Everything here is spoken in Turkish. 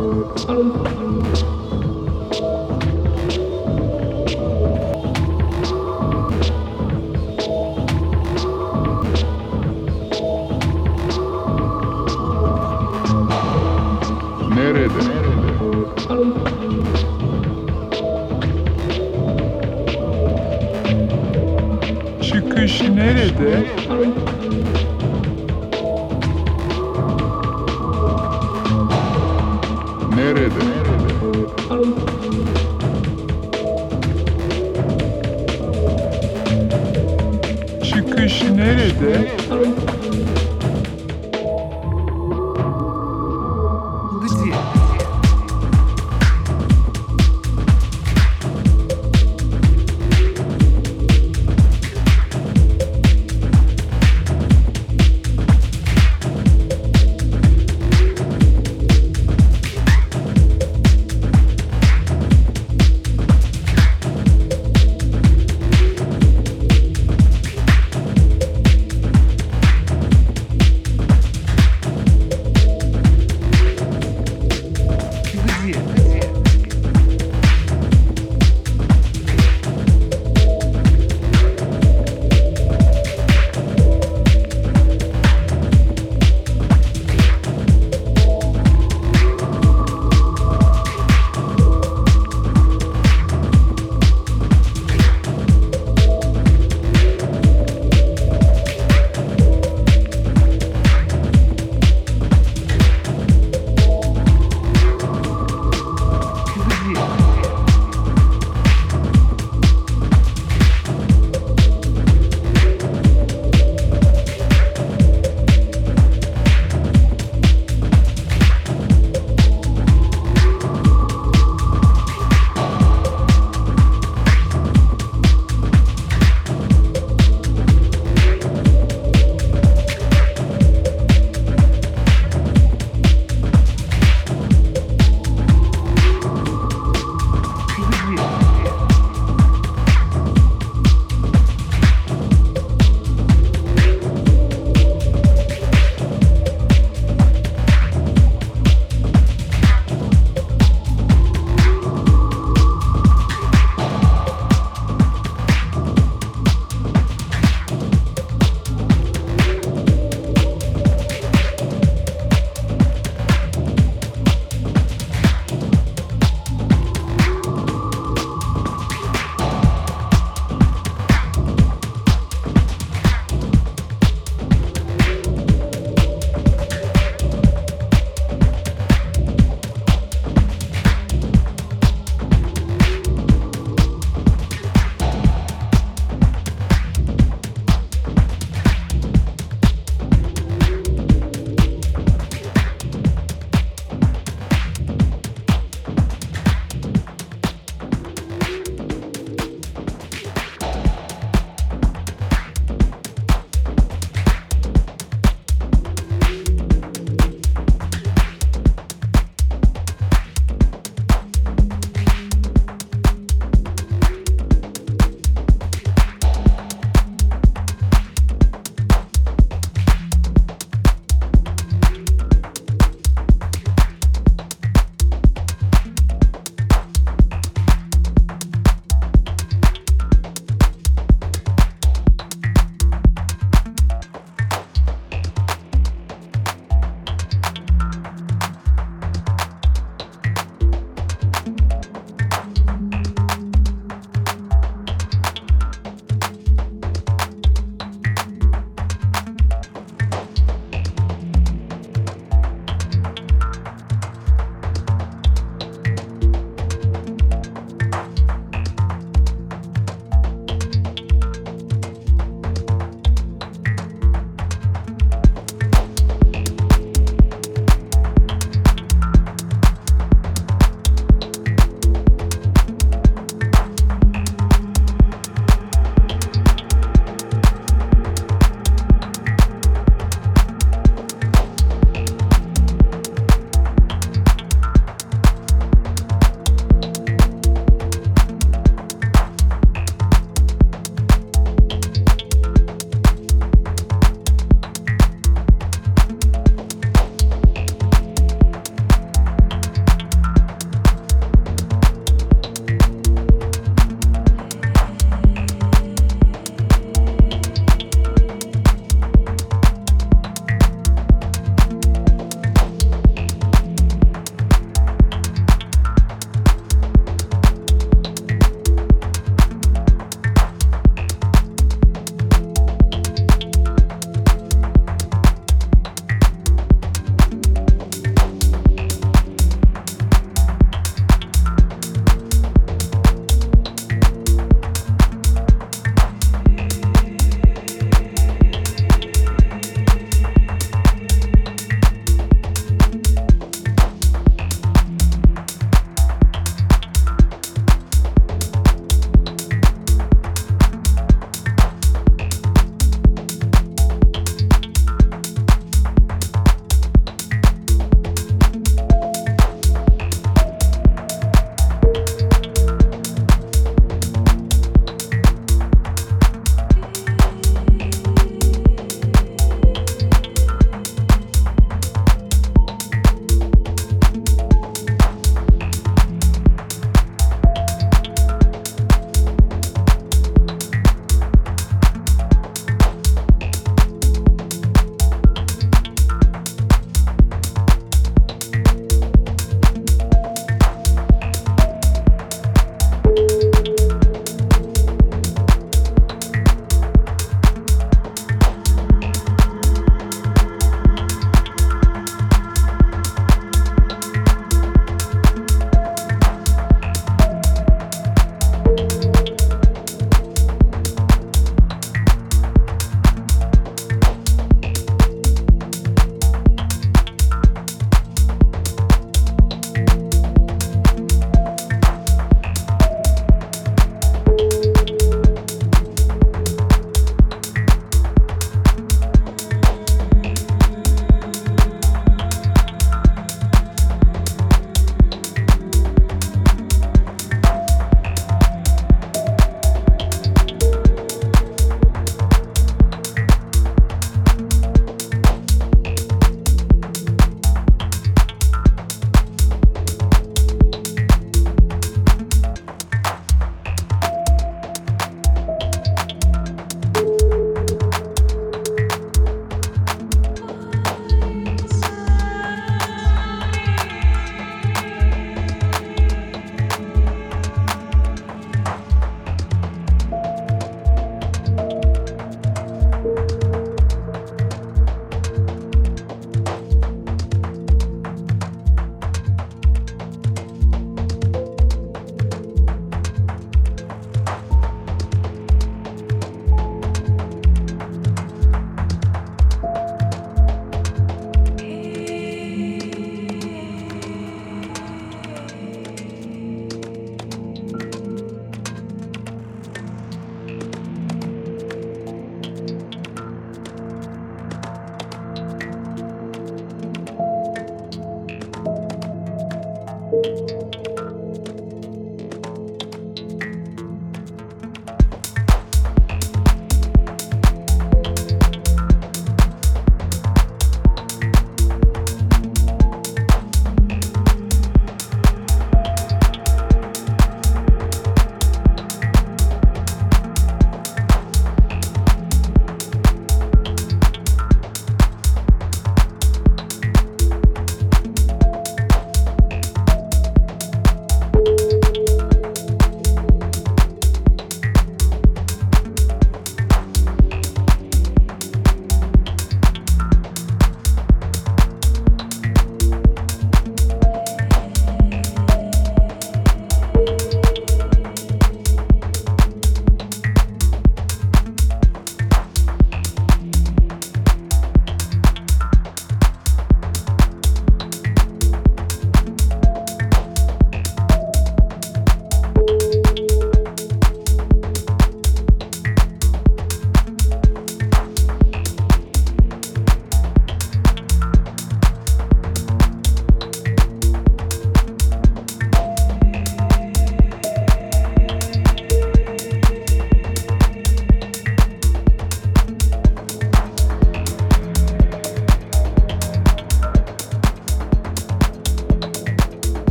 Nerede? Çıkış nerede? Nerede? Nerede?